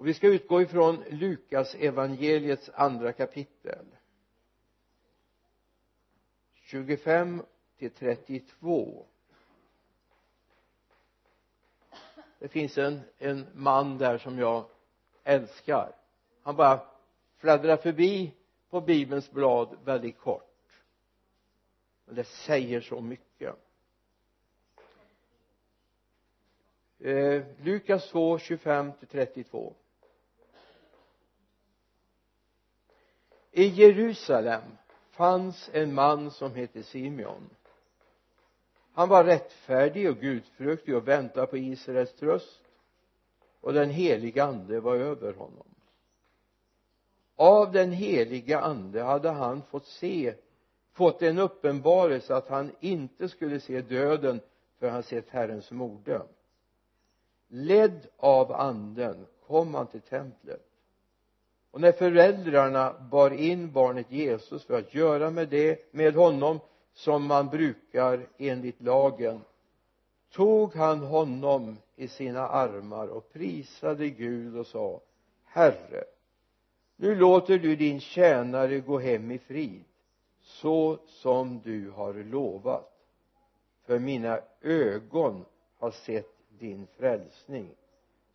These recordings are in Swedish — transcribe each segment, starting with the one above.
och vi ska utgå ifrån Lukas evangeliets andra kapitel. 25 till 32 det finns en, en man där som jag älskar. Han bara fladdrar förbi på bibelns blad väldigt kort. Men det säger så mycket. Eh, Lukas 2, 25 till 32 i Jerusalem fanns en man som hette Simeon. Han var rättfärdig och gudfruktig och väntade på Israels tröst och den heliga ande var över honom. Av den heliga ande hade han fått se fått en uppenbarelse att han inte skulle se döden för han sett Herrens morde ledd av anden kom han till templet och när föräldrarna bar in barnet Jesus för att göra med det med honom som man brukar enligt lagen tog han honom i sina armar och prisade Gud och sa Herre nu låter du din tjänare gå hem i frid så som du har lovat. För mina ögon har sett din frälsning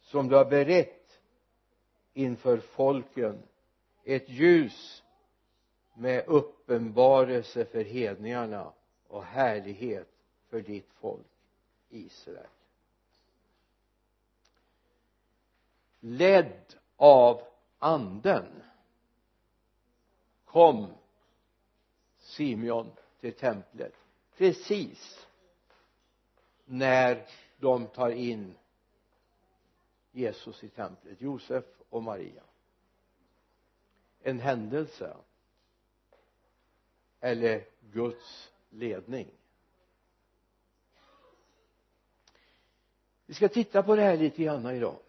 som du har berett inför folken ett ljus med uppenbarelse för hedningarna och härlighet för ditt folk Israel. Ledd av anden kom Simeon till templet precis när de tar in Jesus i templet. Josef och Maria. En händelse eller Guds ledning. Vi ska titta på det här lite grann idag.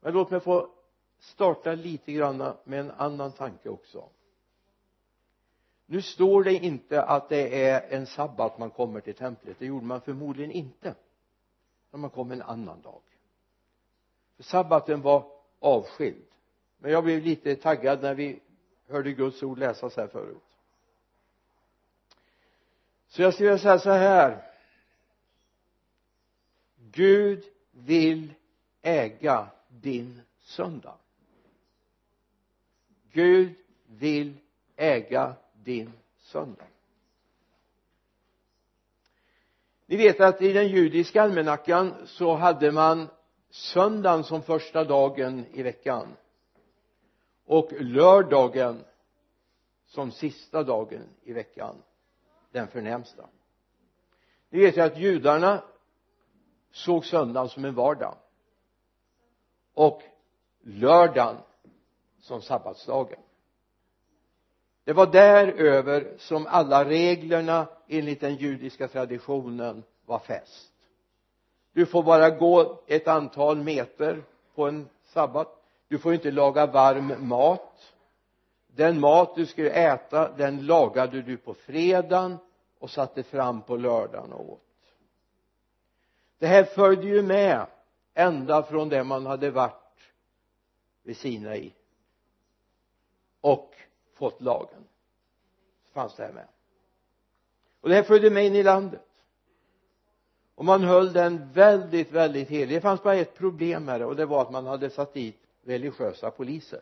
Men låt mig få starta lite grann med en annan tanke också. Nu står det inte att det är en sabbat man kommer till templet. Det gjorde man förmodligen inte när man kom en annan dag sabbaten var avskild. Men jag blev lite taggad när vi hörde Guds ord läsas här förut. Så jag skulle vilja säga så här. Gud vill äga din söndag. Gud vill äga din söndag. Ni vet att i den judiska almanackan så hade man söndagen som första dagen i veckan och lördagen som sista dagen i veckan den förnämsta. Ni vet ju att judarna såg söndagen som en vardag och lördagen som sabbatsdagen. Det var däröver som alla reglerna enligt den judiska traditionen var fäst du får bara gå ett antal meter på en sabbat. Du får inte laga varm mat. Den mat du skulle äta den lagade du på fredagen och satte fram på lördagen och åt. Det här följde ju med ända från det man hade varit vid Sinai och fått lagen. Så fanns det här med. Och det här följde med in i landet och man höll den väldigt väldigt helig. Det fanns bara ett problem med det och det var att man hade satt dit religiösa poliser.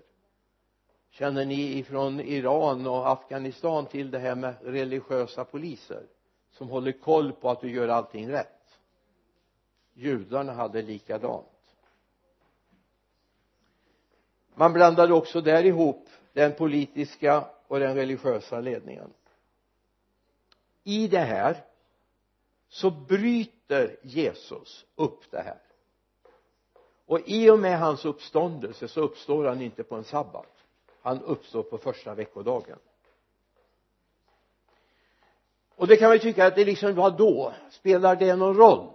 Känner ni ifrån Iran och Afghanistan till det här med religiösa poliser som håller koll på att du gör allting rätt? Judarna hade likadant. Man blandade också där ihop den politiska och den religiösa ledningen. I det här så bryter Jesus upp det här. Och i och med hans uppståndelse så uppstår han inte på en sabbat. Han uppstår på första veckodagen. Och det kan man ju tycka att det liksom var då? Spelar det någon roll?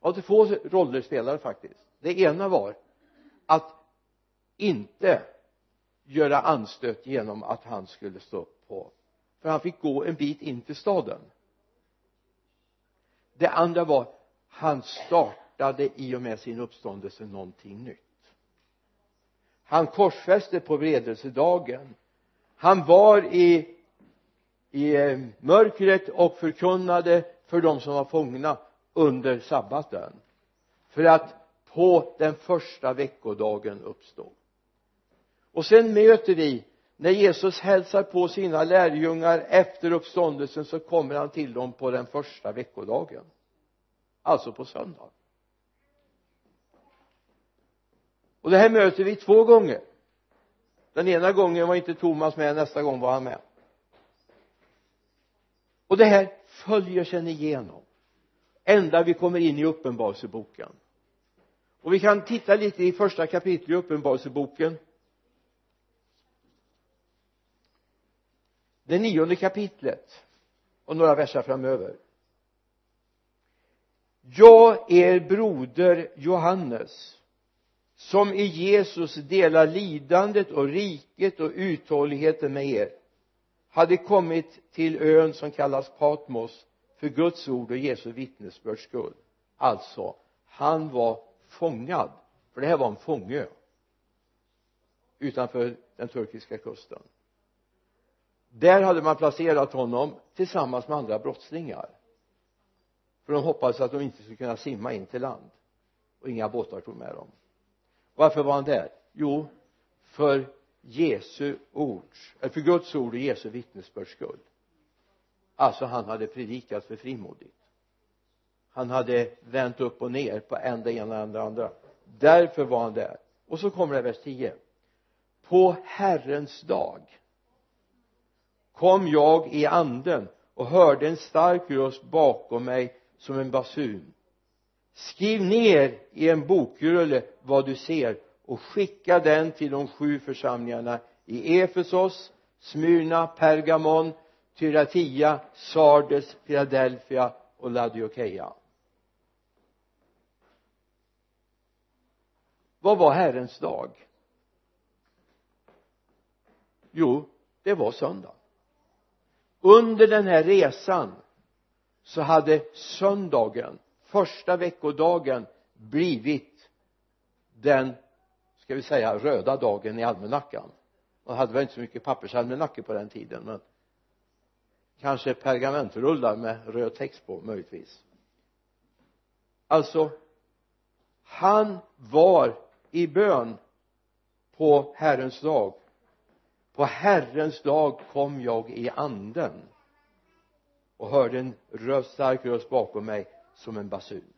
Ja det två roller spelar faktiskt. Det ena var att inte göra anstöt genom att han skulle stå på för han fick gå en bit in till staden det andra var han startade i och med sin uppståndelse någonting nytt. Han korsfäste på vredelsedagen han var i i eh, mörkret och förkunnade för de som var fångna under sabbaten. För att på den första veckodagen uppstå. Och sen möter vi när Jesus hälsar på sina lärjungar efter uppståndelsen så kommer han till dem på den första veckodagen. Alltså på söndag och det här möter vi två gånger. Den ena gången var inte Thomas med nästa gång var han med. Och det här följer sen igenom. Ända vi kommer in i uppenbarelseboken. Och vi kan titta lite i första kapitlet i uppenbarelseboken. Det nionde kapitlet och några verser framöver. Jag er broder Johannes som i Jesus delar lidandet och riket och uthålligheten med er hade kommit till ön som kallas Patmos för Guds ord och Jesu vittnesbörds skull. Alltså han var fångad för det här var en fångö utanför den turkiska kusten där hade man placerat honom tillsammans med andra brottslingar. För de hoppades att de inte skulle kunna simma in till land och inga båtar tog med dem. Varför var han där? Jo för Jesu ords eller för Guds ord och Jesu vittnesbörds skull. Alltså han hade predikat för frimodigt. Han hade vänt upp och ner på en det ena och det andra. Därför var han där. Och så kommer det vers 10 på Herrens dag kom jag i anden och hörde en stark röst bakom mig som en basun. Skriv ner i en bokrulle vad du ser och skicka den till de sju församlingarna i Efesos, Smyrna, Pergamon, Tyratia, Sardes, Philadelphia och Laodikeia vad var Herrens dag? Jo det var söndag under den här resan så hade söndagen första veckodagen blivit den ska vi säga röda dagen i almanackan. Man hade väl inte så mycket pappersalmanackor på den tiden men kanske pergamentrullar med röd text på möjligtvis. Alltså han var i bön på Herrens dag på Herrens dag kom jag i anden och hörde en röst, stark röst bakom mig som en basun.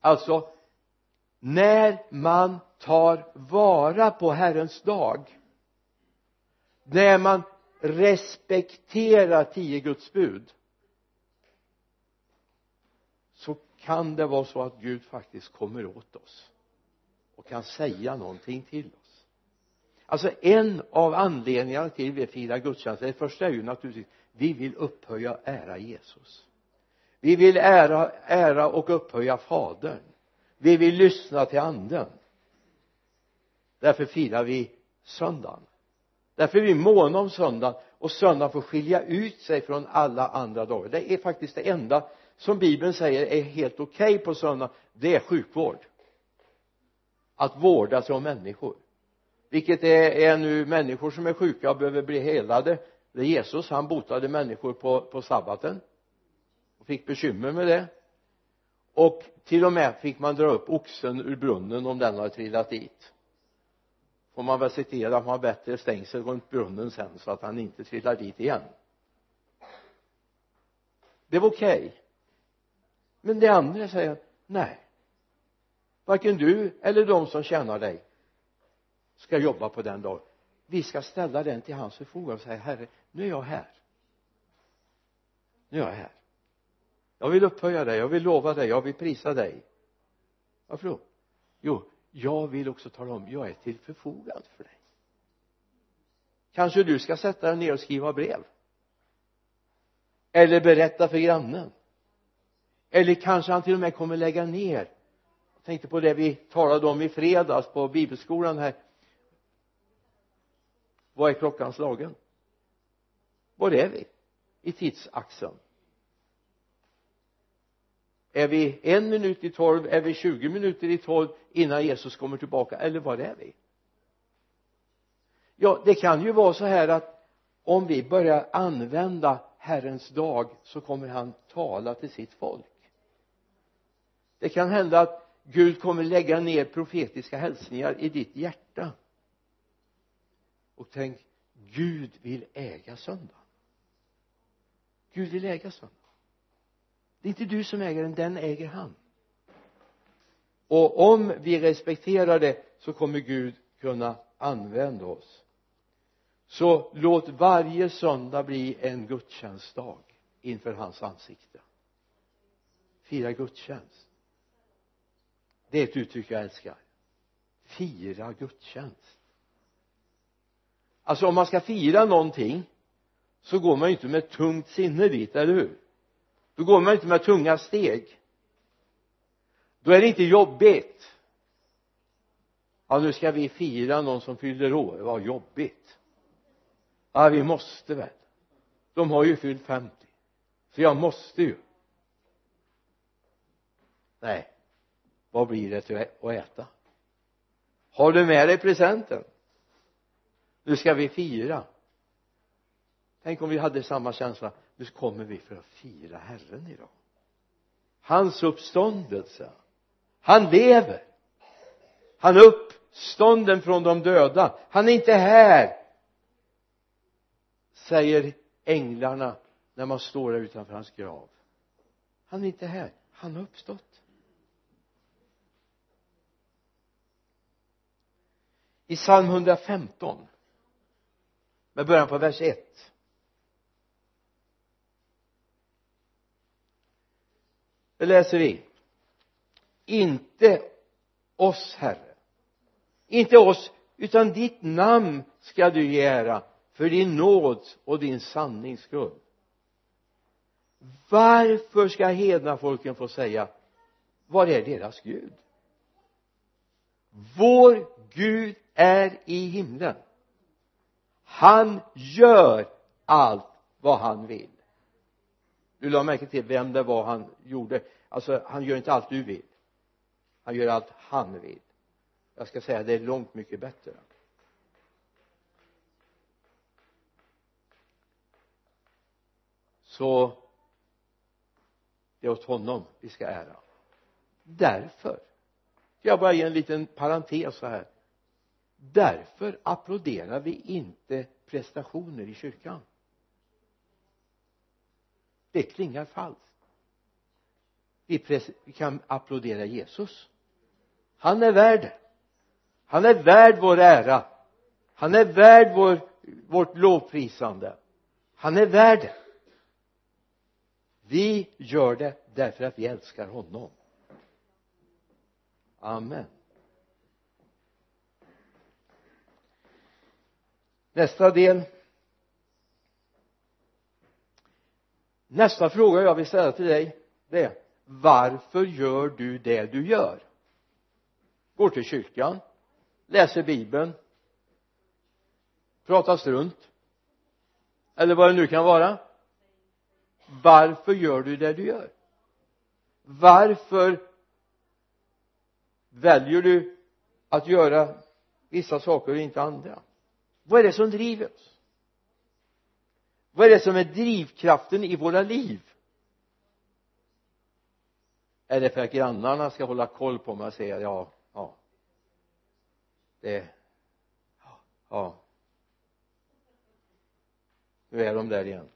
Alltså när man tar vara på Herrens dag när man respekterar tio Guds bud så kan det vara så att Gud faktiskt kommer åt oss och kan säga någonting till oss alltså en av anledningarna till att vi firar gudstjänst det första är ju naturligtvis vi vill upphöja och ära Jesus. Vi vill ära, ära och upphöja fadern. Vi vill lyssna till anden. Därför firar vi söndagen. Därför är vi måna om söndagen och söndagen får skilja ut sig från alla andra dagar. Det är faktiskt det enda som bibeln säger är helt okej okay på söndagen det är sjukvård. Att vårda sig om människor vilket är, är nu människor som är sjuka och behöver bli helade. Det är Jesus han botade människor på, på sabbaten. Och fick bekymmer med det. Och till och med fick man dra upp oxen ur brunnen om den har trillat dit. Får man väl se till att man har bättre stängsel runt brunnen sen så att han inte trillar dit igen. Det var okej. Okay. men det andra säger nej. Varken du eller de som tjänar dig ska jobba på den dagen. Vi ska ställa den till hans förfogande och säga herre nu är jag här. Nu är jag här. Jag vill upphöja dig, jag vill lova dig, jag vill prisa dig. Varför då? Jo jag vill också tala om jag är till förfogande för dig. Kanske du ska sätta dig ner och skriva brev. Eller berätta för grannen. Eller kanske han till och med kommer lägga ner. Jag tänkte på det vi talade om i fredags på bibelskolan här vad är klockan slagen var är vi? I tidsaxeln. Är vi en minut i tolv? Är vi 20 minuter i tolv innan Jesus kommer tillbaka? Eller var är vi? Ja det kan ju vara så här att om vi börjar använda Herrens dag så kommer han tala till sitt folk. Det kan hända att Gud kommer lägga ner profetiska hälsningar i ditt hjärta och tänk Gud vill äga söndagen. Gud vill äga söndagen. Det är inte du som äger den, den äger han. Och om vi respekterar det så kommer Gud kunna använda oss. Så låt varje söndag bli en gudstjänstdag inför hans ansikte. Fira gudstjänst. Det är ett uttryck jag älskar. Fira gudstjänst alltså om man ska fira någonting så går man ju inte med tungt sinne dit, eller hur? Då går man inte med tunga steg. Då är det inte jobbigt. Ja nu ska vi fira någon som fyller år. Vad jobbigt. Ja vi måste väl. De har ju fyllt 50 så jag måste ju. Nej. Vad blir det till att äta? Har du med dig presenten? Nu ska vi fira. Tänk om vi hade samma känsla. Nu kommer vi för att fira Herren idag. Hans uppståndelse. Han lever. Han är uppstånden från de döda. Han är inte här säger änglarna när man står där utanför hans grav. Han är inte här. Han har uppstått. I psalm 115 med början på vers 1 det läser vi. Inte oss herre. Inte oss utan ditt namn ska du ge ära för din nåd och din sannings skull. Varför ska hedna folken få säga var är deras Gud? Vår Gud är i himlen han gör allt vad han vill. Du la märke till vem det var han gjorde. Alltså han gör inte allt du vill. Han gör allt han vill. Jag ska säga det är långt mycket bättre. Så det är åt honom vi ska ära. Därför jag bara ge en liten parentes så här därför applåderar vi inte prestationer i kyrkan. Det klingar falskt. Vi, vi kan applådera Jesus. Han är värd. Det han är värd vår ära. Han är värd vår, vårt lovprisande. Han är värd det. Vi gör det därför att vi älskar honom. Amen. Nästa del. Nästa fråga jag vill ställa till dig det är varför gör du det du gör? Går till kyrkan läser bibeln pratar strunt eller vad det nu kan vara. Varför gör du det du gör? Varför väljer du att göra vissa saker och inte andra? Vad är det som driver oss? Vad är det som är drivkraften i våra liv? Är det för att grannarna ska hålla koll på mig och säga ja ja. Det ja, ja nu är de där igen.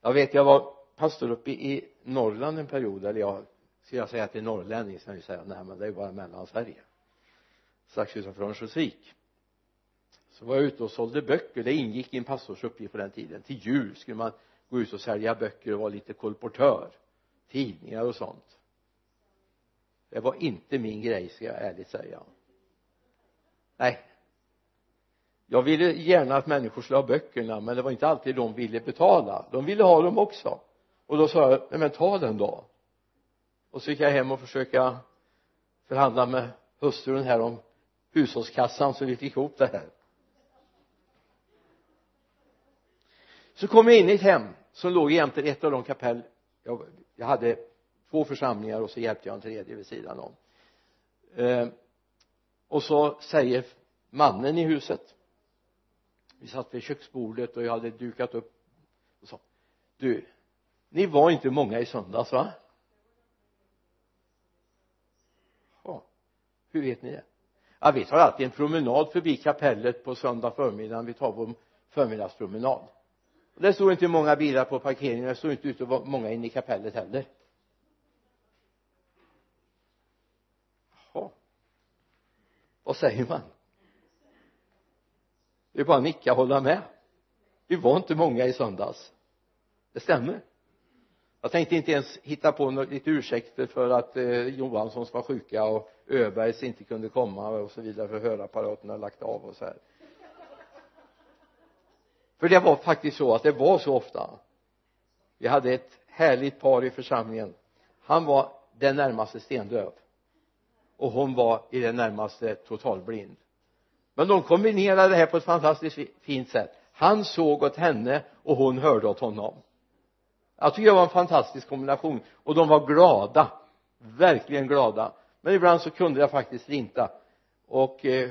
Jag vet jag var pastor uppe i Norrland en period eller jag ska jag säga till norrlänning så kan jag säga nej men det är bara mellansverige strax utanför Örnsköldsvik så var jag ute och sålde böcker. Det ingick i en pastors uppgift på den tiden. Till jul skulle man gå ut och sälja böcker och vara lite kolportör. Tidningar och sånt. Det var inte min grej ska jag ärligt säga. Nej. Jag ville gärna att människor skulle ha böckerna men det var inte alltid de ville betala. De ville ha dem också. Och då sa jag nej men ta den då. Och så gick jag hem och försöka förhandla med hustrun här om hushållskassan så vi fick ihop det här. Så kom jag in i ett hem som låg jämte ett av de kapell jag jag hade två församlingar och så hjälpte jag en tredje vid sidan om. Eh, och så säger mannen i huset vi satt vid köksbordet och jag hade dukat upp och sa du ni var inte många i söndags va? Ja hur vet ni det? Ja vi tar alltid en promenad förbi kapellet på söndag förmiddag vi tar vår förmiddagspromenad och det stod inte många bilar på parkeringen det stod inte ute många inne i kapellet heller. Jaha. Vad säger man? Det är bara att nicka och hålla med. Vi var inte många i söndags. Det stämmer. Jag tänkte inte ens hitta på några lite ursäkter för att eh, Johanssons var sjuka och Öbergs inte kunde komma och så vidare för hörapparaterna har lagt av och så här för det var faktiskt så att det var så ofta. Vi hade ett härligt par i församlingen. Han var den närmaste stendöv. Och hon var i det närmaste totalblind. Men de kombinerade det här på ett fantastiskt fint sätt. Han såg åt henne och hon hörde åt honom. Jag tycker det var en fantastisk kombination. Och de var glada. Verkligen glada. Men ibland så kunde jag faktiskt inte och eh,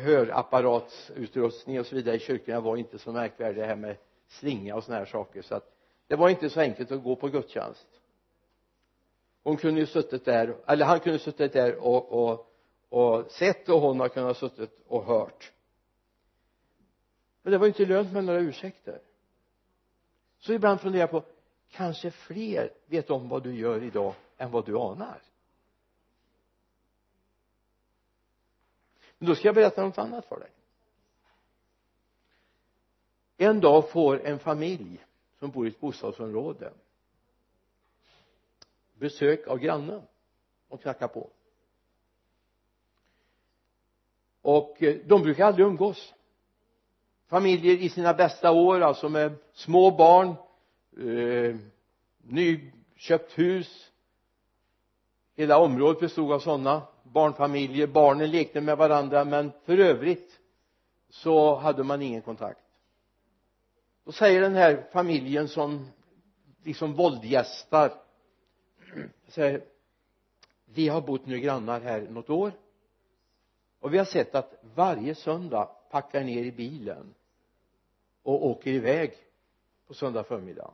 och så vidare i kyrkorna var inte så märkvärdigt det här med slinga och såna här saker. Så att det var inte så enkelt att gå på gudstjänst. Hon kunde ju suttit där eller han kunde suttit där och, och, och sett och hon har kunnat suttit och hört. Men det var ju inte lönt med några ursäkter. Så ibland funderar jag på kanske fler vet om vad du gör idag än vad du anar? Men då ska jag berätta något annat för dig. En dag får en familj som bor i ett bostadsområde besök av grannen och knackar på. Och eh, de brukar aldrig umgås. Familjer i sina bästa år alltså med små barn eh, nyköpt hus. Hela området bestod av sådana barnfamiljer barnen lekte med varandra men för övrigt så hade man ingen kontakt. Då säger den här familjen som liksom våldgästar säger vi har bott nu grannar här något år och vi har sett att varje söndag packar ner i bilen och åker iväg på söndag förmiddag.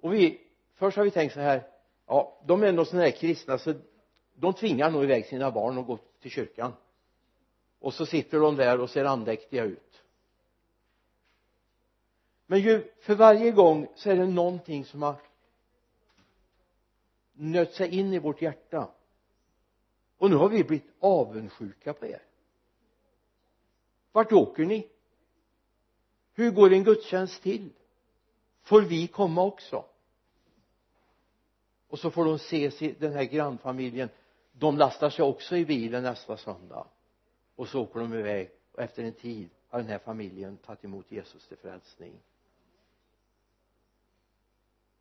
Och vi först har vi tänkt så här ja de är ändå sådana här kristna så de tvingar nog iväg sina barn att gå till kyrkan. Och så sitter de där och ser andäktiga ut. Men ju för varje gång så är det någonting som har nött sig in i vårt hjärta. Och nu har vi blivit avundsjuka på er. Vart åker ni? Hur går en gudstjänst till? Får vi komma också? Och så får de se den här grannfamiljen. De lastar sig också i bilen nästa söndag. Och så åker de iväg. Och efter en tid har den här familjen tagit emot Jesus till frälsning.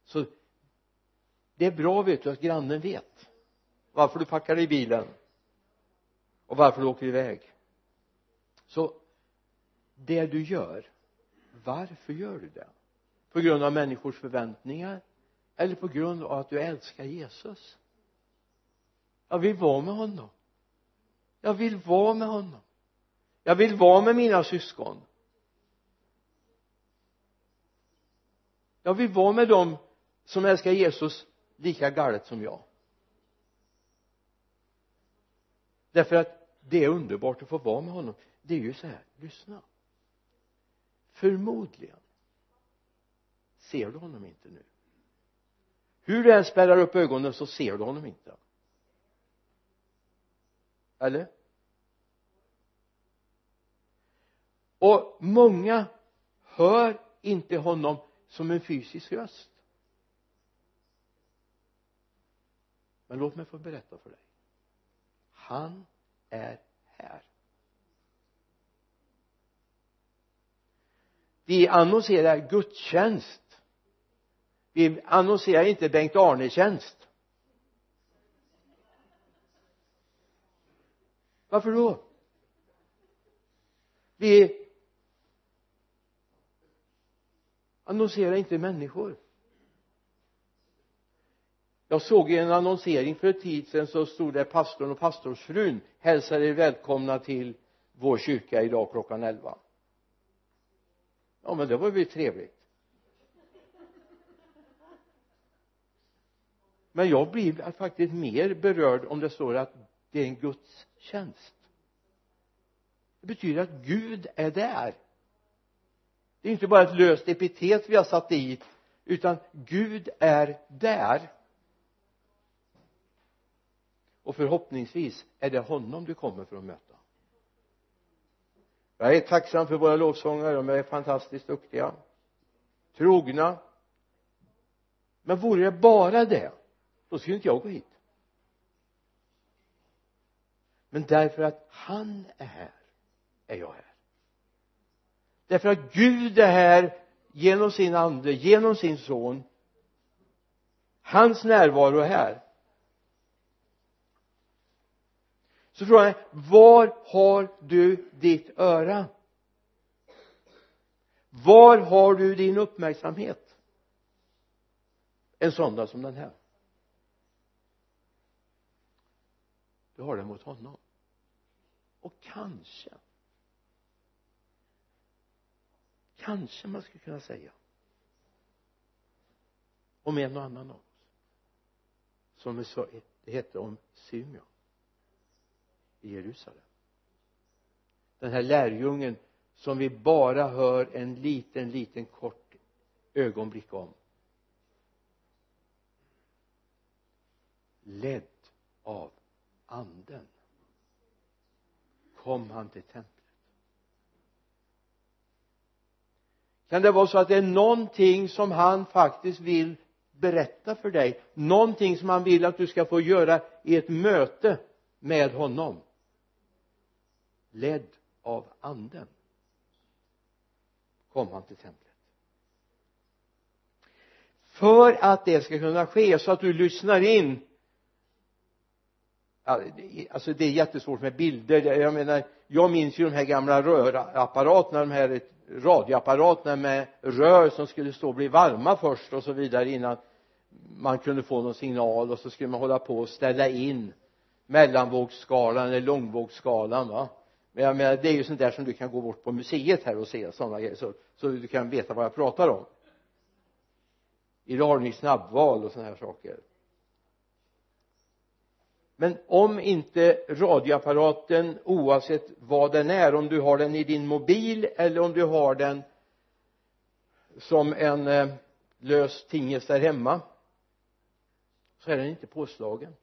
Så det är bra vet du att grannen vet varför du packar i bilen och varför du åker iväg. Så det du gör varför gör du det? På grund av människors förväntningar? Eller på grund av att du älskar Jesus? Jag vill vara med honom. Jag vill vara med honom. Jag vill vara med mina syskon. Jag vill vara med dem som älskar Jesus lika galet som jag. Därför att det är underbart att få vara med honom. Det är ju så här, lyssna. Förmodligen ser du honom inte nu hur du än spärrar upp ögonen så ser du honom inte. Eller? Och många hör inte honom som en fysisk röst. Men låt mig få berätta för dig. Han är här. Vi annonserar gudstjänst vi annonserar inte Bengt Arne-tjänst. Varför då? Vi annonserar inte människor. Jag såg i en annonsering för en tid sedan så stod det pastorn och pastorsfrun hälsar er välkomna till vår kyrka idag klockan 11 ja men det var ju trevligt. Men jag blir faktiskt mer berörd om det står att det är en Guds tjänst det betyder att Gud är där. Det är inte bara ett löst epitet vi har satt dit utan Gud är där. Och förhoppningsvis är det honom du kommer för att möta. Jag är tacksam för våra lovsångare de är fantastiskt duktiga. Trogna. Men vore det bara det då skulle inte jag gå hit. Men därför att han är här är jag här. Därför att Gud är här genom sin ande, genom sin son. Hans närvaro är här. Så frågan är var har du ditt öra? Var har du din uppmärksamhet? En söndag som den här. Du har den mot honom. Och kanske kanske man skulle kunna säga om en och annan av oss som det hette om Symeon i Jerusalem. Den här lärjungen som vi bara hör en liten liten kort ögonblick om. Ledd av anden. Kom han till templet. Kan det vara så att det är någonting som han faktiskt vill berätta för dig? Någonting som han vill att du ska få göra i ett möte med honom? Ledd av anden. Kom han till templet. För att det ska kunna ske så att du lyssnar in alltså det är jättesvårt med bilder. Jag menar jag minns ju de här gamla rörapparaterna de här radioapparaterna med rör som skulle stå och bli varma först och så vidare innan man kunde få någon signal och så skulle man hålla på och ställa in mellanvågsskalan eller långvågsskalan va. Men jag menar det är ju sånt där som du kan gå bort på museet här och se sådana grejer så, så du kan veta vad jag pratar om. Idag har ni snabbval och sådana här saker men om inte radioapparaten oavsett vad den är om du har den i din mobil eller om du har den som en eh, lös tingest där hemma så är den inte påslagen.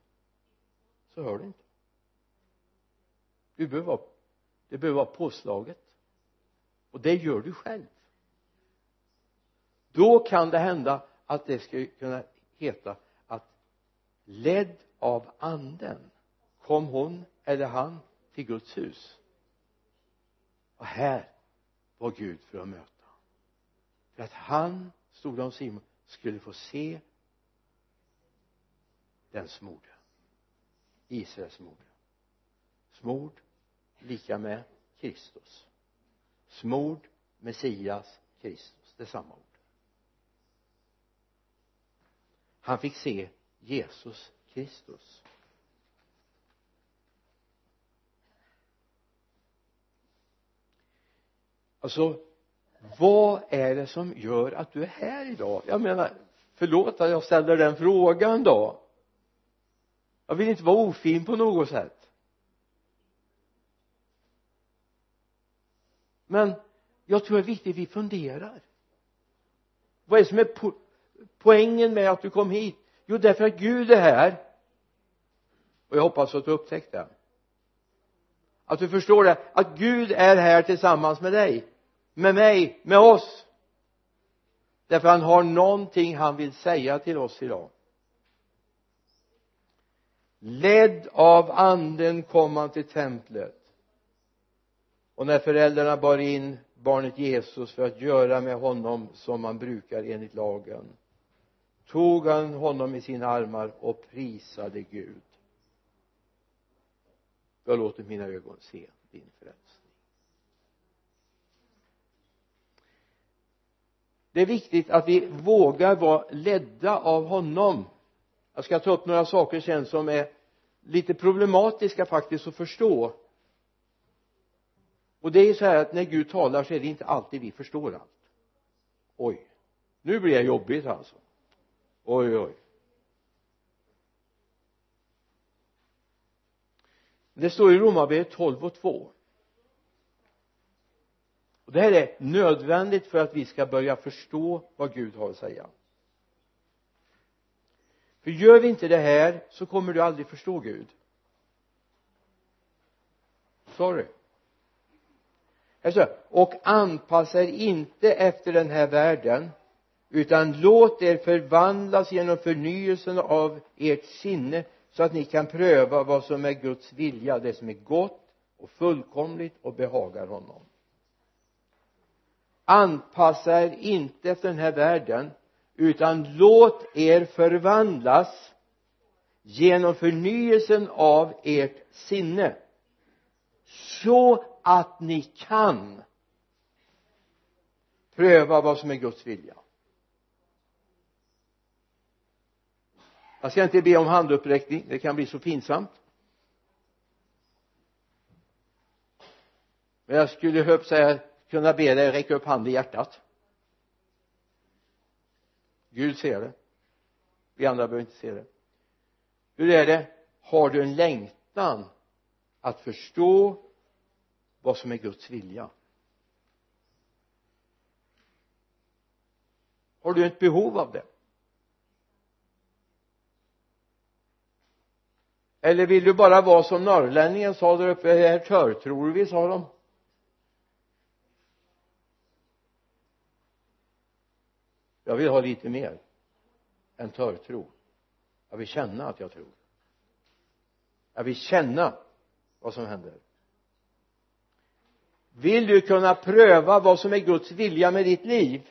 Så hör du inte. Du behöver vara det behöver vara påslaget. Och det gör du själv. Då kan det hända att det ska kunna heta att ledd av anden. Kom hon eller han till Guds hus? Och här var Gud för att möta. För att han, stod om Simon, skulle få se den smorde Israels smorde smord lika med Kristus. Smord Messias Kristus. Det är samma ord. Han fick se Jesus Kristus. Alltså vad är det som gör att du är här idag? Jag menar förlåt att jag ställer den frågan då. Jag vill inte vara ofin på något sätt. Men jag tror det är viktigt att vi funderar. Vad är det som är po poängen med att du kom hit? Jo därför att Gud är här. Och jag hoppas att du upptäckte det. Att du förstår det att Gud är här tillsammans med dig. Med mig, med oss. Därför han har någonting han vill säga till oss idag. Ledd av anden kom han till templet. Och när föräldrarna bar in barnet Jesus för att göra med honom som man brukar enligt lagen tog han honom i sina armar och prisade Gud. Jag låter mina ögon se din frälsning. Det är viktigt att vi vågar vara ledda av honom. Jag ska ta upp några saker sen som är lite problematiska faktiskt att förstå. Och det är så här att när Gud talar så är det inte alltid vi förstår allt. Oj nu blir det jobbigt alltså oj oj. Det står i Romarbrevet 12 och 2 och det här är nödvändigt för att vi ska börja förstå vad Gud har att säga. För gör vi inte det här så kommer du aldrig förstå Gud. Sorry. Alltså, och anpassa er inte efter den här världen utan låt er förvandlas genom förnyelsen av ert sinne så att ni kan pröva vad som är Guds vilja det som är gott och fullkomligt och behagar honom. Anpassa er inte efter den här världen utan låt er förvandlas genom förnyelsen av ert sinne så att ni kan pröva vad som är Guds vilja. Jag ska inte be om handuppräckning det kan bli så pinsamt. Men jag skulle höpt säga kunna be dig räcka upp handen i hjärtat. Gud ser det. Vi andra behöver inte se det. Hur är det? Har du en längtan att förstå vad som är Guds vilja? Har du ett behov av det? Eller vill du bara vara som norrlänningen sa där uppe eh, här törtror vi sa de. Jag vill ha lite mer än törtro jag vill känna att jag tror. Jag vill känna vad som händer. Vill du kunna pröva vad som är Guds vilja med ditt liv?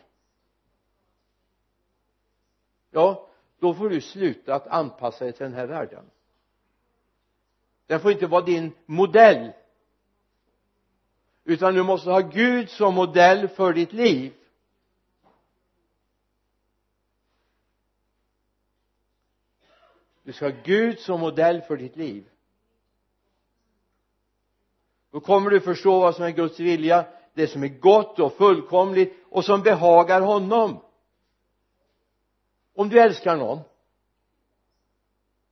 Ja då får du sluta att anpassa dig till den här världen den får inte vara din modell. Utan du måste ha Gud som modell för ditt liv. Du ska ha Gud som modell för ditt liv. Då kommer du förstå vad som är Guds vilja det som är gott och fullkomligt och som behagar honom. Om du älskar någon.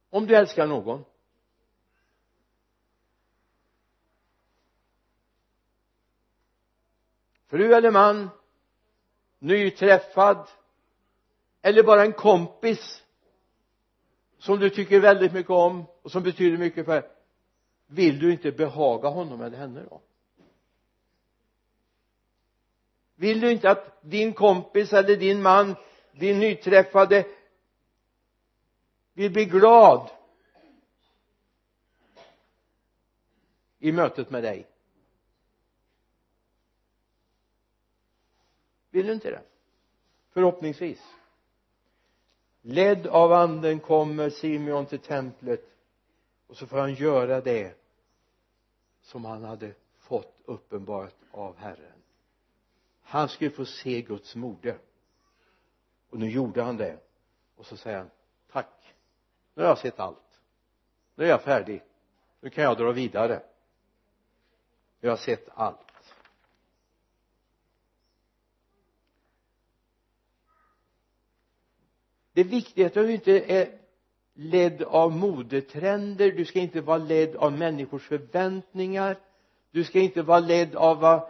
Om du älskar någon. Fru eller man nyträffad eller bara en kompis som du tycker väldigt mycket om och som betyder mycket för dig vill du inte behaga honom eller henne då? Vill du inte att din kompis eller din man din nyträffade vill bli glad i mötet med dig? Vill du inte det? Förhoppningsvis. Ledd av anden kommer Simeon till templet och så får han göra det som han hade fått uppenbarat av Herren. Han skulle få se Guds moder och nu gjorde han det. Och så säger han tack. Nu har jag sett allt. Nu är jag färdig. Nu kan jag dra vidare. Jag har sett allt. Det viktiga är att du inte är ledd av modetrender. Du ska inte vara ledd av människors förväntningar. Du ska inte vara ledd av vad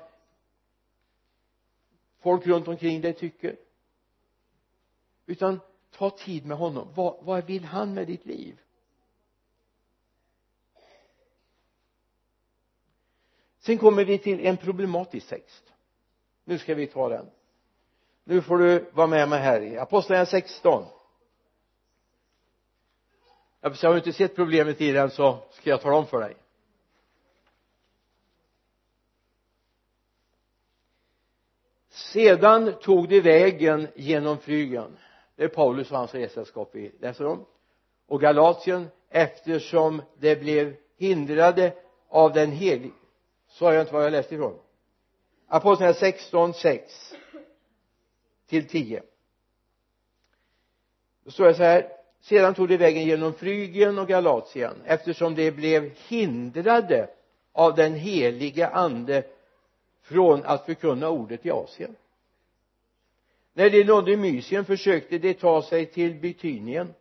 folk runt omkring dig tycker. Utan ta tid med honom. Vad, vad vill han med ditt liv? Sen kommer vi till en problematisk text. Nu ska vi ta den. Nu får du vara med mig här i apostlagärningarna 16 eftersom jag inte sett problemet i den så ska jag tala om för dig. Sedan tog de vägen genom Frygen det är Paulus och hans ressällskap vi läser om. Och Galatien eftersom det blev hindrade av den helige sa jag inte vad jag läste ifrån. Apostlagärningarna 16, 6 till 10 då står det så här sedan tog de vägen genom Frygien och Galatien eftersom de blev hindrade av den helige ande från att förkunna ordet i Asien. När de nådde Mysien försökte de ta sig till Bitynien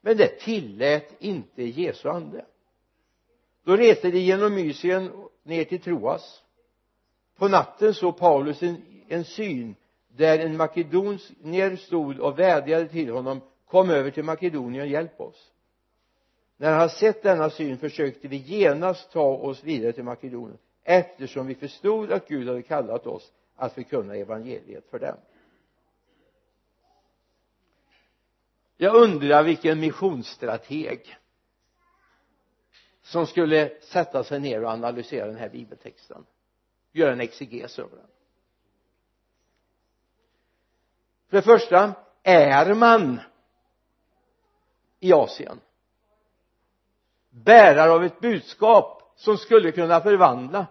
men det tillät inte Jesu ande. Då reste de genom Mysien ner till Troas. På natten såg Paulus en, en syn där en makedonier stod och vädjade till honom kom över till Makedonien och hjälp oss. När han sett denna syn försökte vi genast ta oss vidare till Makedonien eftersom vi förstod att Gud hade kallat oss att förkunna evangeliet för dem. Jag undrar vilken missionsstrateg som skulle sätta sig ner och analysera den här bibeltexten. Göra en exeges över den. För det första är man i Asien. Bärare av ett budskap som skulle kunna förvandla.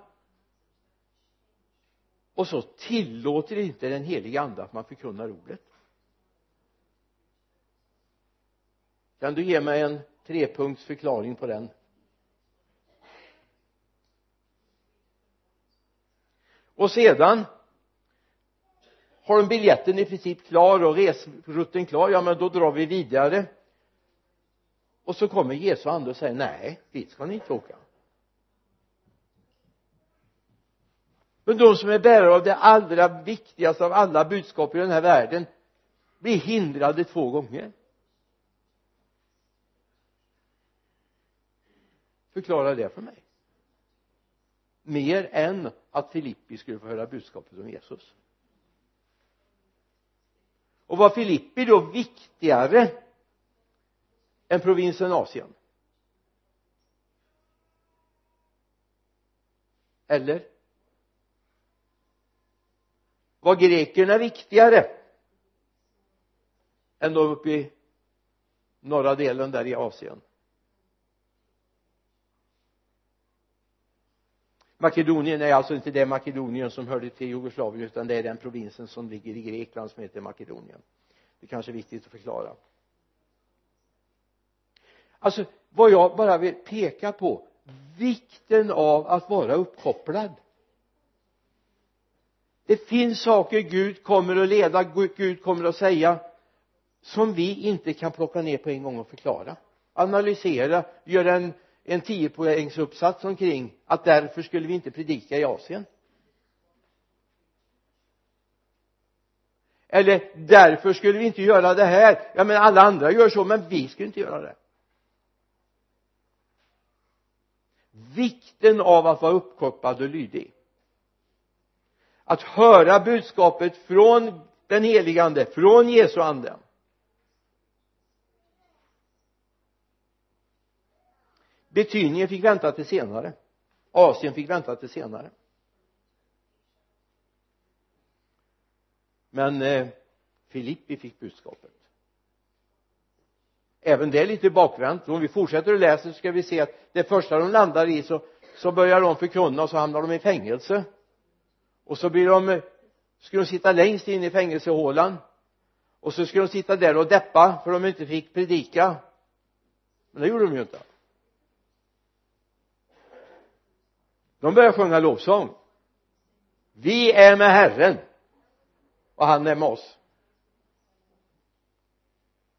Och så tillåter inte den heliga ande att man förkunnar ordet. Kan du ge mig en trepunkts förklaring på den? Och sedan har de biljetten i princip klar och resrutten klar ja men då drar vi vidare och så kommer Jesu ande och säger nej dit ska ni inte åka. Men de som är bärare av det allra viktigaste av alla budskap i den här världen blir hindrade två gånger. Förklara det för mig. Mer än att Filippi skulle få höra budskapet om Jesus. Och var Filippi då viktigare än provinsen Asien. Eller? Var grekerna viktigare än de uppe i norra delen där i Asien? Makedonien är alltså inte det Makedonien som hörde till Jugoslavien utan det är den provinsen som ligger i Grekland som heter Makedonien. Det kanske är viktigt att förklara alltså vad jag bara vill peka på vikten av att vara uppkopplad. Det finns saker Gud kommer att leda, Gud kommer att säga som vi inte kan plocka ner på en gång och förklara. Analysera, göra en en tiopoängsuppsats omkring att därför skulle vi inte predika i Asien. Eller därför skulle vi inte göra det här. Ja men alla andra gör så men vi skulle inte göra det. Vikten av att vara uppkopplad och lydig. Att höra budskapet från den helige ande från Jesu ande. Betydningen fick vänta till senare. Asien fick vänta till senare. Men eh, Filippi fick budskapet även det är lite bakvänt. Om vi fortsätter att läsa så ska vi se att det första de landar i så, så börjar de förkunna och så hamnar de i fängelse. Och så blir de skulle ska de sitta längst in i fängelsehålan. Och så ska de sitta där och deppa för de inte fick predika. Men det gjorde de ju inte. De börjar sjunga lovsång. Vi är med Herren. Och han är med oss.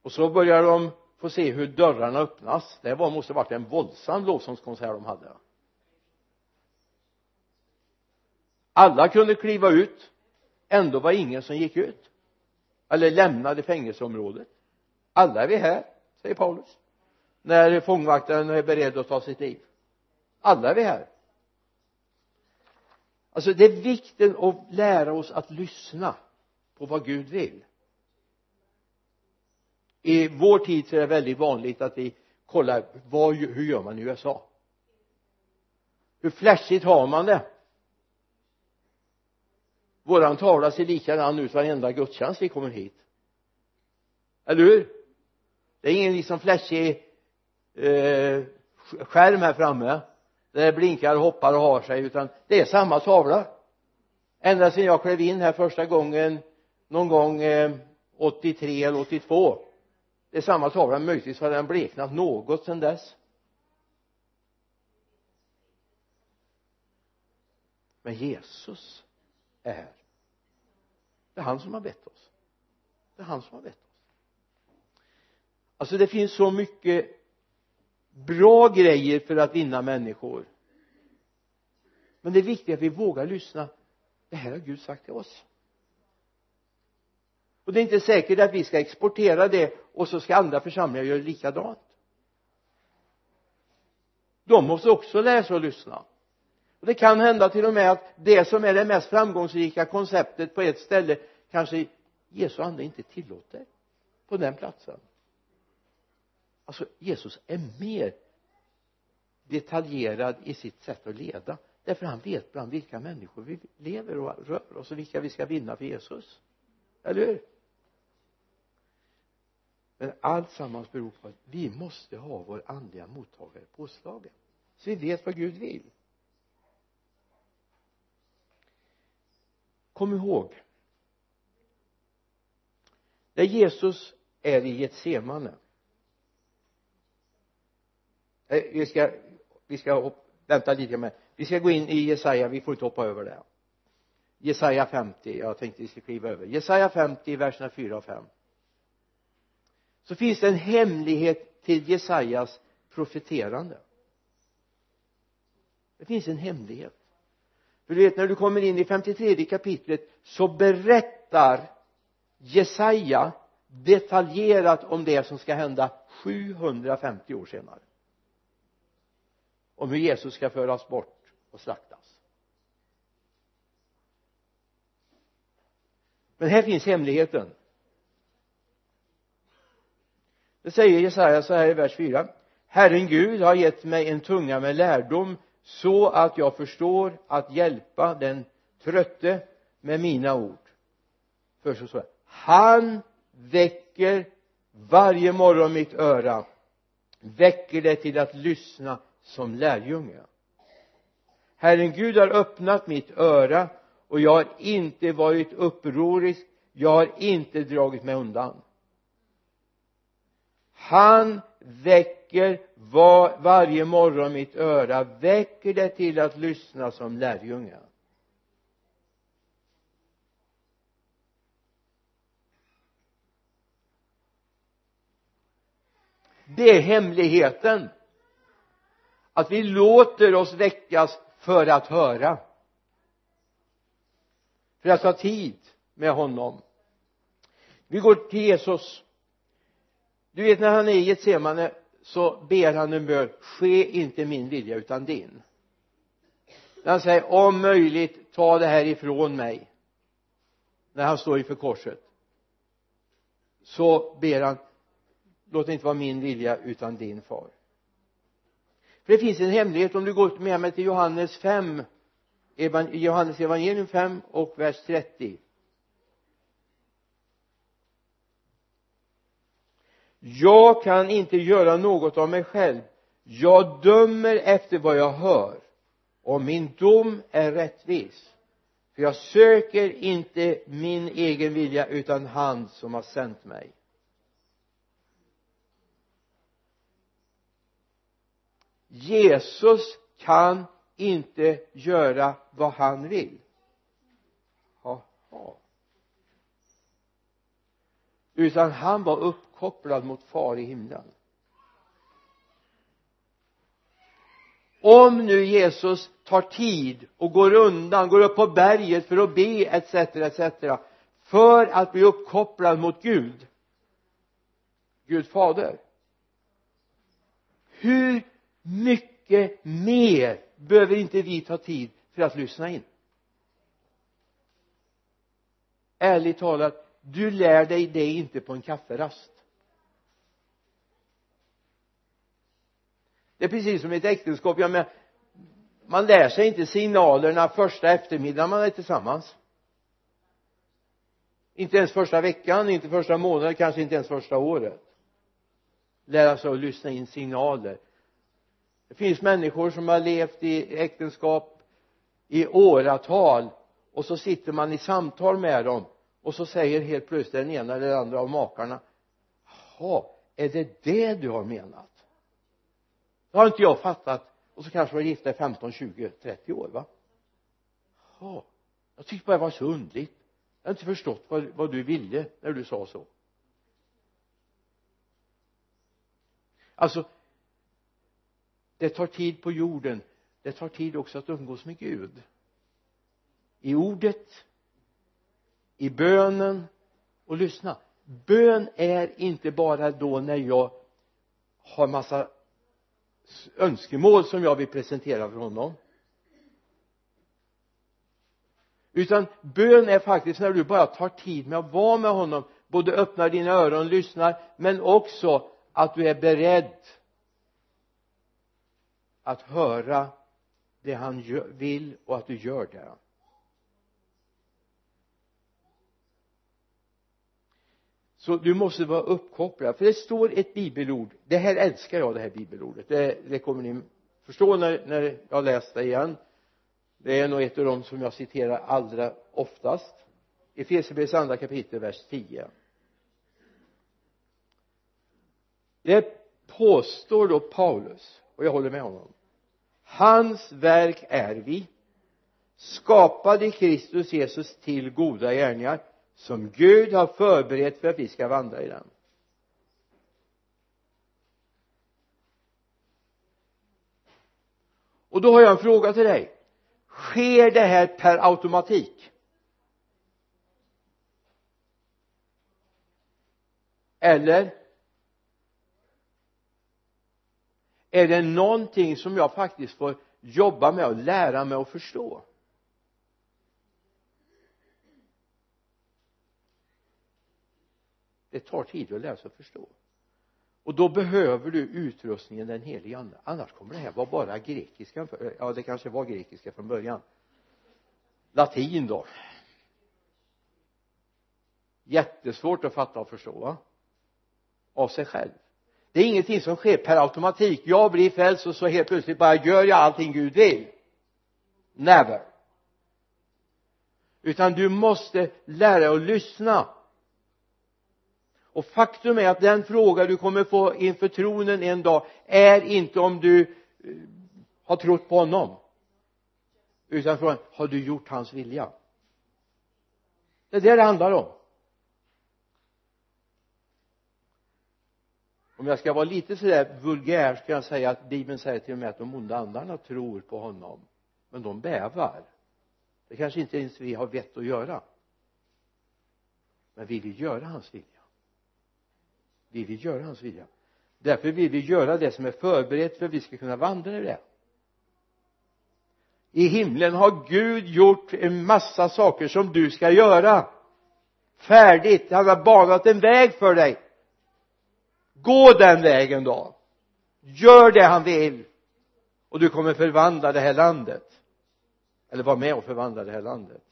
Och så börjar de få se hur dörrarna öppnas. Det var, måste varit en våldsam lovsångskonsert de hade alla kunde kliva ut. Ändå var ingen som gick ut. Eller lämnade fängelseområdet. Alla är vi här säger Paulus när fångvaktaren är beredd att ta sitt liv. Alla är vi här. Alltså det är vikten att lära oss att lyssna på vad Gud vill i vår tid så är det väldigt vanligt att vi kollar vad, hur gör man i USA? Hur flashigt har man det? Våran tavla ser likadan ut varenda gudstjänst vi kommer hit. Eller hur? Det är ingen liksom flashig eh, skärm här framme där det blinkar och hoppar och har sig utan det är samma tavla. Ända sedan jag klev in här första gången någon gång eh, 83 eller 82 det är samma tavla möjligtvis har den bleknat något sedan dess. Men Jesus är här det är han som har bett oss. Det är han som har bett oss. Alltså det finns så mycket bra grejer för att vinna människor. Men det är viktigt att vi vågar lyssna. Det här har Gud sagt till oss och det är inte säkert att vi ska exportera det och så ska andra församlingar göra likadant. De måste också lära sig att lyssna. Och det kan hända till och med att det som är det mest framgångsrika konceptet på ett ställe kanske Jesu ande inte tillåter på den platsen. Alltså Jesus är mer detaljerad i sitt sätt att leda därför han vet bland vilka människor vi lever och rör oss och vilka vi ska vinna för Jesus. Eller hur? Men allt sammans beror på att vi måste ha vår andliga mottagare påslagen så vi vet vad Gud vill. Kom ihåg när Jesus är i Getsemane eh, vi ska vi ska vänta lite med. Vi ska gå in i Jesaja vi får inte hoppa över det. Jesaja 50 jag tänkte vi ska kliva över. Jesaja 50 verserna 4 och 5 så finns det en hemlighet till Jesajas profeterande. Det finns en hemlighet. För du vet när du kommer in i 53 kapitlet så berättar Jesaja detaljerat om det som ska hända 750 år senare. Om hur Jesus ska föras bort och slaktas. Men här finns hemligheten det säger Jesaja så här i vers 4 Herren Gud har gett mig en tunga med lärdom så att jag förstår att hjälpa den trötte med mina ord. För så står han väcker varje morgon mitt öra väcker det till att lyssna som lärjunge. Herren Gud har öppnat mitt öra och jag har inte varit upprorisk jag har inte dragit mig undan han väcker var, varje morgon mitt öra väcker det till att lyssna som lärjungar. det är hemligheten. Att vi låter oss väckas för att höra. För att ha tid med honom. Vi går till Jesus du vet när han är i Getsemane så ber han en bön. Ske inte min vilja utan din. När han säger om möjligt ta det här ifrån mig. När han står inför korset. Så ber han låt det inte vara min vilja utan din far. För det finns en hemlighet. Om du går med mig till Johannes 5 Johannes evangelium 5 och vers 30 jag kan inte göra något av mig själv. Jag dömer efter vad jag hör. Och min dom är rättvis. För jag söker inte min egen vilja utan han som har sänt mig. Jesus kan inte göra vad han vill. Aha. utan han var uppkopplad mot far i himlen. Om nu Jesus tar tid och går undan, går upp på berget för att be etc etc för att bli uppkopplad mot Gud Gud fader hur mycket mer behöver inte vi ta tid för att lyssna in? Ärligt talat du lär dig det inte på en kafferast. Det är precis som i ett äktenskap jag menar man lär sig inte signalerna första eftermiddagen man är tillsammans. Inte ens första veckan, inte första månaden, kanske inte ens första året. Lära sig att lyssna in signaler. Det finns människor som har levt i äktenskap i åratal och så sitter man i samtal med dem och så säger helt plötsligt den ena eller den andra av makarna jaha är det det du har menat? Det har inte jag fattat. Och så kanske var gifta i 15, 20, 30 år va? Ja jag tyckte bara det var så underligt. Jag har inte förstått vad, vad du ville när du sa så. Alltså det tar tid på jorden. Det tar tid också att umgås med Gud. I ordet i bönen och lyssna. Bön är inte bara då när jag har massa önskemål som jag vill presentera för honom. Utan bön är faktiskt när du bara tar tid med att vara med honom både öppnar dina öron och lyssnar men också att du är beredd att höra det han vill och att du gör det så du måste vara uppkopplad. För det står ett bibelord. Det här älskar jag det här bibelordet. Det, det kommer ni förstå när, när jag läst det igen. Det är nog ett av de som jag citerar allra oftast. Efesierbrevets andra kapitel vers 10 det påstår då Paulus och jag håller med honom. Hans verk är vi skapade i Kristus Jesus till goda gärningar som Gud har förberett för att vi ska vandra i den. Och då har jag en fråga till dig. Sker det här per automatik? Eller är det någonting som jag faktiskt får jobba med och lära mig att förstå? Det tar tid att läsa och förstå. Och då behöver du utrustningen den helige ande. Annars kommer det här vara bara grekiska eh, ja det kanske var grekiska från början. Latin då. Jättesvårt att fatta och förstå va? Av sig själv. Det är ingenting som sker per automatik. Jag blir frälst och så helt plötsligt bara gör jag allting Gud vill. Never. Utan du måste lära dig att lyssna och faktum är att den fråga du kommer få inför tronen en dag är inte om du eh, har trott på honom. Utan frågan har du gjort hans vilja? Det är det det handlar om. Om jag ska vara lite sådär vulgär ska jag säga att bibeln säger till och med att de onda andarna tror på honom men de bävar. Det kanske inte ens vi har vett att göra. Men vi vill göra hans vilja vi vill göra hans vilja. Därför vill vi göra det som är förberett för att vi ska kunna vandra i det. I himlen har Gud gjort en massa saker som du ska göra. Färdigt. Han har banat en väg för dig. Gå den vägen då. Gör det han vill. Och du kommer förvandla det här landet. Eller vara med och förvandla det här landet.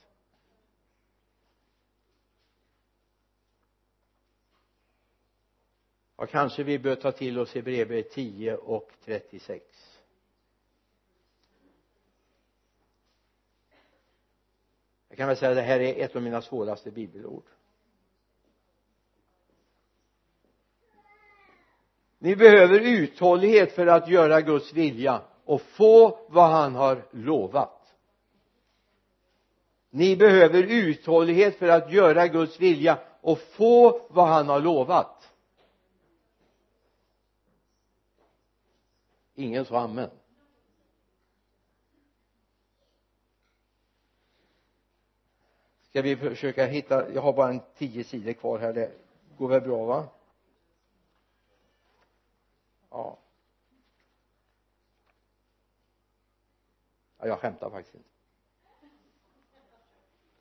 Ja kanske vi bör ta till oss Hebreerbrevet 10 och 36 jag kan väl säga att det här är ett av mina svåraste bibelord. Ni behöver uthållighet för att göra Guds vilja och få vad han har lovat. Ni behöver uthållighet för att göra Guds vilja och få vad han har lovat. Ingen sa amen. Ska vi försöka hitta jag har bara en tio sidor kvar här det går väl bra va? Ja. Ja jag skämtar faktiskt inte.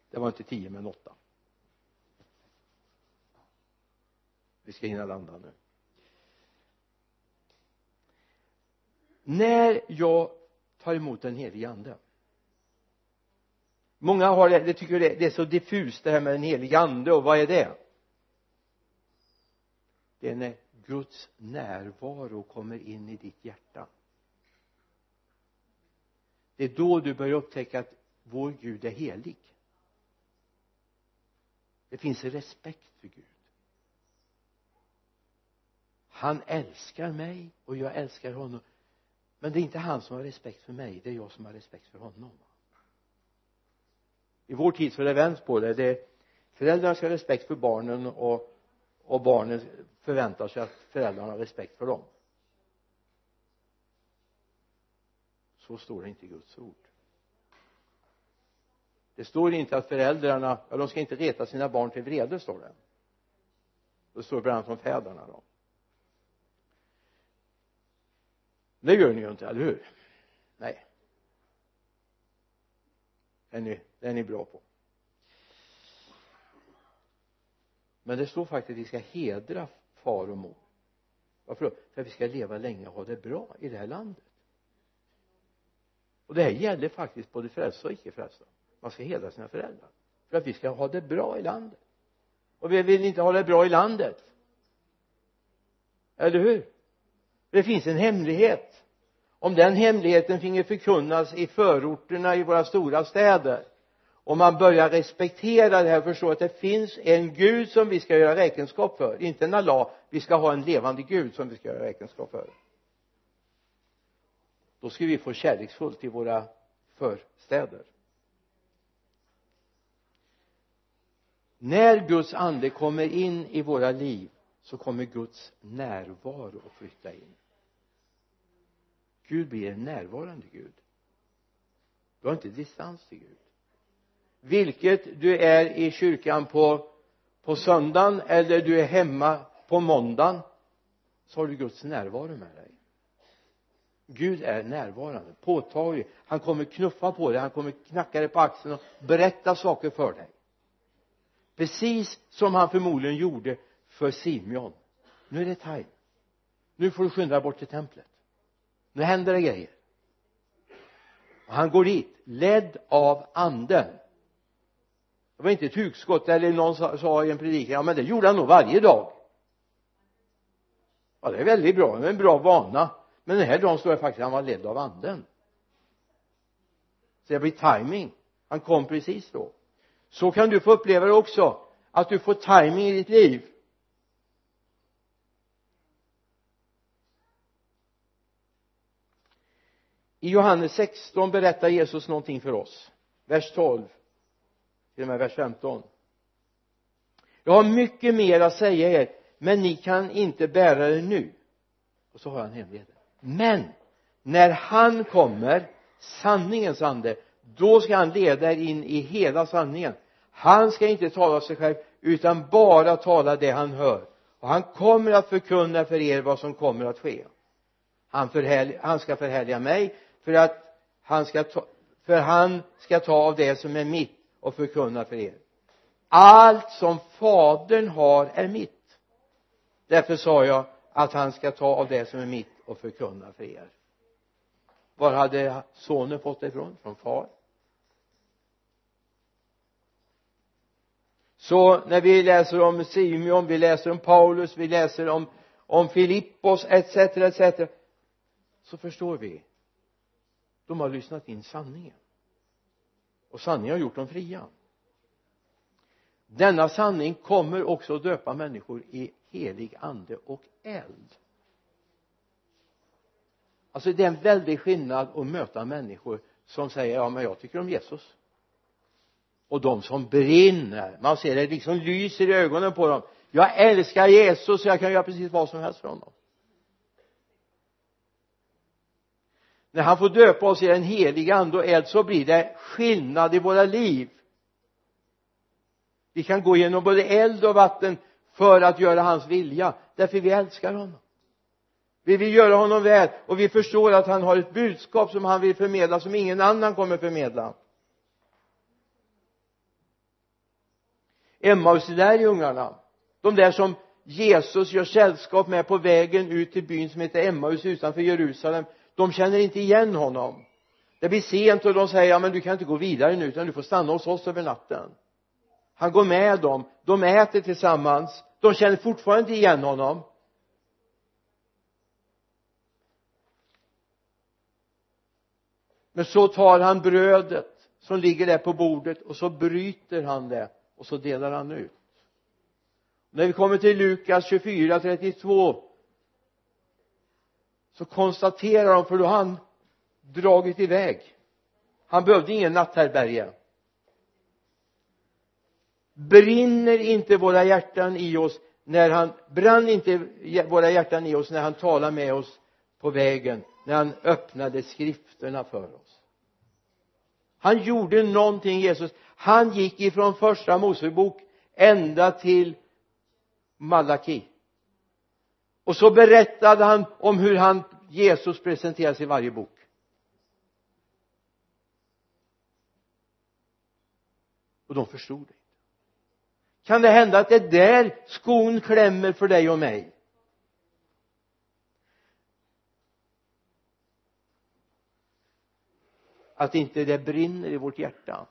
Det var inte tio men åtta. Vi ska hinna landa nu. När jag tar emot den helige ande. Många har det, de tycker det, det är så diffust det här med den helige ande och vad är det? Det är när Guds närvaro kommer in i ditt hjärta. Det är då du börjar upptäcka att vår Gud är helig. Det finns respekt för Gud. Han älskar mig och jag älskar honom men det är inte han som har respekt för mig det är jag som har respekt för honom. I vår tid så är det vänt på det, det är föräldrarna ska ha respekt för barnen och, och barnen förväntar sig att föräldrarna har respekt för dem. Så står det inte i Guds ord. Det står inte att föräldrarna, ja de ska inte reta sina barn till vrede står det. Det står bland annat om fäderna då. Det gör ni ju inte, eller hur? Nej. Det är ni, det är ni bra på. Men det står faktiskt att vi ska hedra far och mor. Varför då? för att vi ska leva länge och ha det bra i det här landet. Och det här gäller faktiskt både frälsta och icke frälsta. Man ska hedra sina föräldrar. För att vi ska ha det bra i landet. Och vi vill inte ha det bra i landet. Eller hur? Det finns en hemlighet. Om den hemligheten finge förkunnas i förorterna i våra stora städer och man börjar respektera det här och förstå att det finns en Gud som vi ska göra räkenskap för inte en Allah vi ska ha en levande Gud som vi ska göra räkenskap för. Då ska vi få kärleksfullt i våra förstäder. När Guds ande kommer in i våra liv så kommer Guds närvaro att flytta in. Gud blir en närvarande Gud. Du har inte distans till Gud. Vilket du är i kyrkan på på söndagen eller du är hemma på måndagen så har du Guds närvaro med dig. Gud är närvarande, påtaglig. Han kommer knuffa på dig, han kommer knacka dig på axeln och berätta saker för dig. Precis som han förmodligen gjorde för Simeon. Nu är det time. Nu får du skynda dig bort till templet. Nu händer det grejer. Och han går dit ledd av anden. Det var inte ett hugskott eller någon sa, sa i en predikan ja men det gjorde han nog varje dag. Ja det är väldigt bra, det är en bra vana. Men den här dagen står det faktiskt att han var ledd av anden. Så det blir timing. Han kom precis då. Så kan du få uppleva det också att du får timing i ditt liv. I Johannes 16 berättar Jesus någonting för oss. Vers 12 till och med vers 15 jag har mycket mer att säga er men ni kan inte bära det nu. Och så har han hemligheten. Men när han kommer sanningens ande då ska han leda er in i hela sanningen. Han ska inte tala sig själv utan bara tala det han hör. Och han kommer att förkunna för er vad som kommer att ske. Han, han ska förhärliga mig för att han ska ta, för han ska ta av det som är mitt och förkunna för er. Allt som fadern har är mitt. Därför sa jag att han ska ta av det som är mitt och förkunna för er. Var hade sonen fått det ifrån? från far. Så när vi läser om Simeon, vi läser om Paulus, vi läser om om Filippos etc etc så förstår vi de har lyssnat in sanningen. Och sanningen har gjort dem fria. Denna sanning kommer också att döpa människor i helig ande och eld. Alltså det är en väldig skillnad att möta människor som säger ja men jag tycker om Jesus. Och de som brinner. Man ser det liksom lyser i ögonen på dem. Jag älskar Jesus så jag kan göra precis vad som helst för honom. När han får döpa oss i den heliga ande och eld så blir det skillnad i våra liv. Vi kan gå igenom både eld och vatten för att göra hans vilja därför vi älskar honom. Vi vill göra honom väl och vi förstår att han har ett budskap som han vill förmedla som ingen annan kommer förmedla. Emmaus-lärjungarna de där som Jesus gör sällskap med på vägen ut till byn som heter Emmaus utanför Jerusalem de känner inte igen honom. Det blir sent och de säger ja men du kan inte gå vidare nu utan du får stanna hos oss över natten. Han går med dem. De äter tillsammans. De känner fortfarande inte igen honom. Men så tar han brödet som ligger där på bordet och så bryter han det och så delar han ut. När vi kommer till Lukas 24, 32 så konstaterar de för då har han dragit iväg. Han behövde ingen natthärbärge brinner inte våra hjärtan i oss när han brann inte våra hjärtan i oss när han talade med oss på vägen när han öppnade skrifterna för oss? Han gjorde någonting Jesus. Han gick ifrån första Mosebok ända till Malaki och så berättade han om hur han Jesus presenteras i varje bok. Och de förstod det. Kan det hända att det är där skon klämmer för dig och mig? Att inte det brinner i vårt hjärta.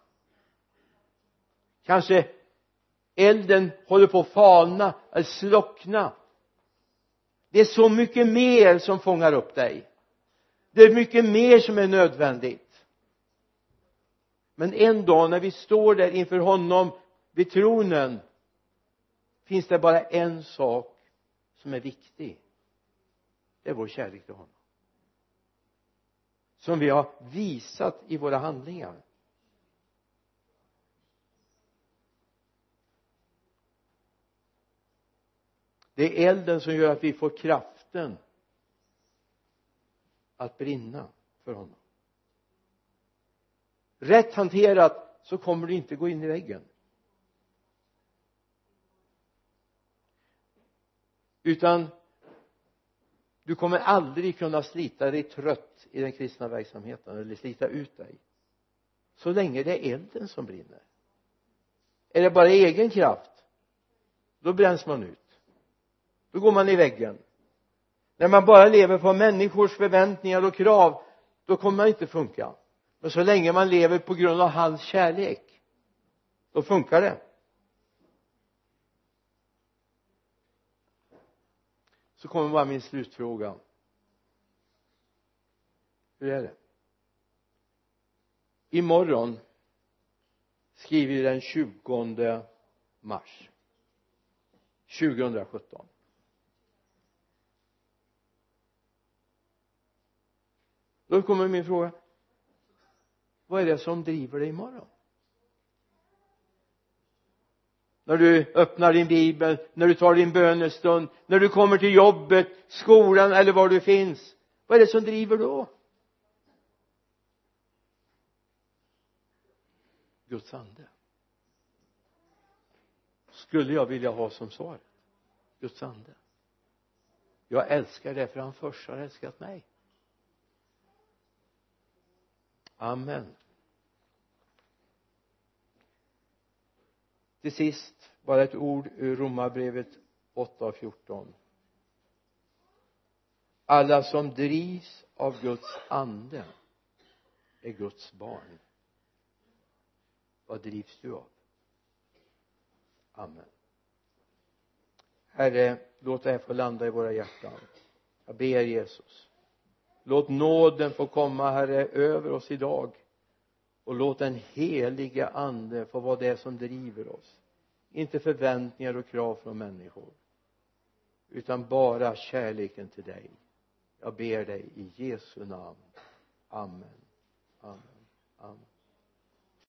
Kanske elden håller på att falna eller slockna det är så mycket mer som fångar upp dig. Det är mycket mer som är nödvändigt. Men en dag när vi står där inför honom vid tronen finns det bara en sak som är viktig. Det är vår kärlek till honom. Som vi har visat i våra handlingar. Det är elden som gör att vi får kraften att brinna för honom. Rätt hanterat så kommer du inte gå in i väggen. Utan du kommer aldrig kunna slita dig trött i den kristna verksamheten eller slita ut dig så länge det är elden som brinner. Är det bara egen kraft då bränns man ut då går man i väggen. När man bara lever på människors förväntningar och krav då kommer man inte funka. Men så länge man lever på grund av hans kärlek då funkar det. Så kommer bara min slutfråga. Hur är det? Imorgon skriver vi den 20 mars 2017 då kommer min fråga. Vad är det som driver dig imorgon? När du öppnar din bibel när du tar din bönestund när du kommer till jobbet skolan eller var du finns. Vad är det som driver då? Guds ande. Skulle jag vilja ha som svar Guds ande. Jag älskar det för han först har älskat mig amen. Till sist bara ett ord ur romarbrevet 8 och 14 alla som drivs av Guds ande är Guds barn. Vad drivs du av? Amen. Herre låt det här få landa i våra hjärtan. Jag ber Jesus låt nåden få komma herre över oss idag. Och låt den helige ande få vara det som driver oss. Inte förväntningar och krav från människor utan bara kärleken till dig. Jag ber dig i Jesu namn. Amen. Amen. Amen.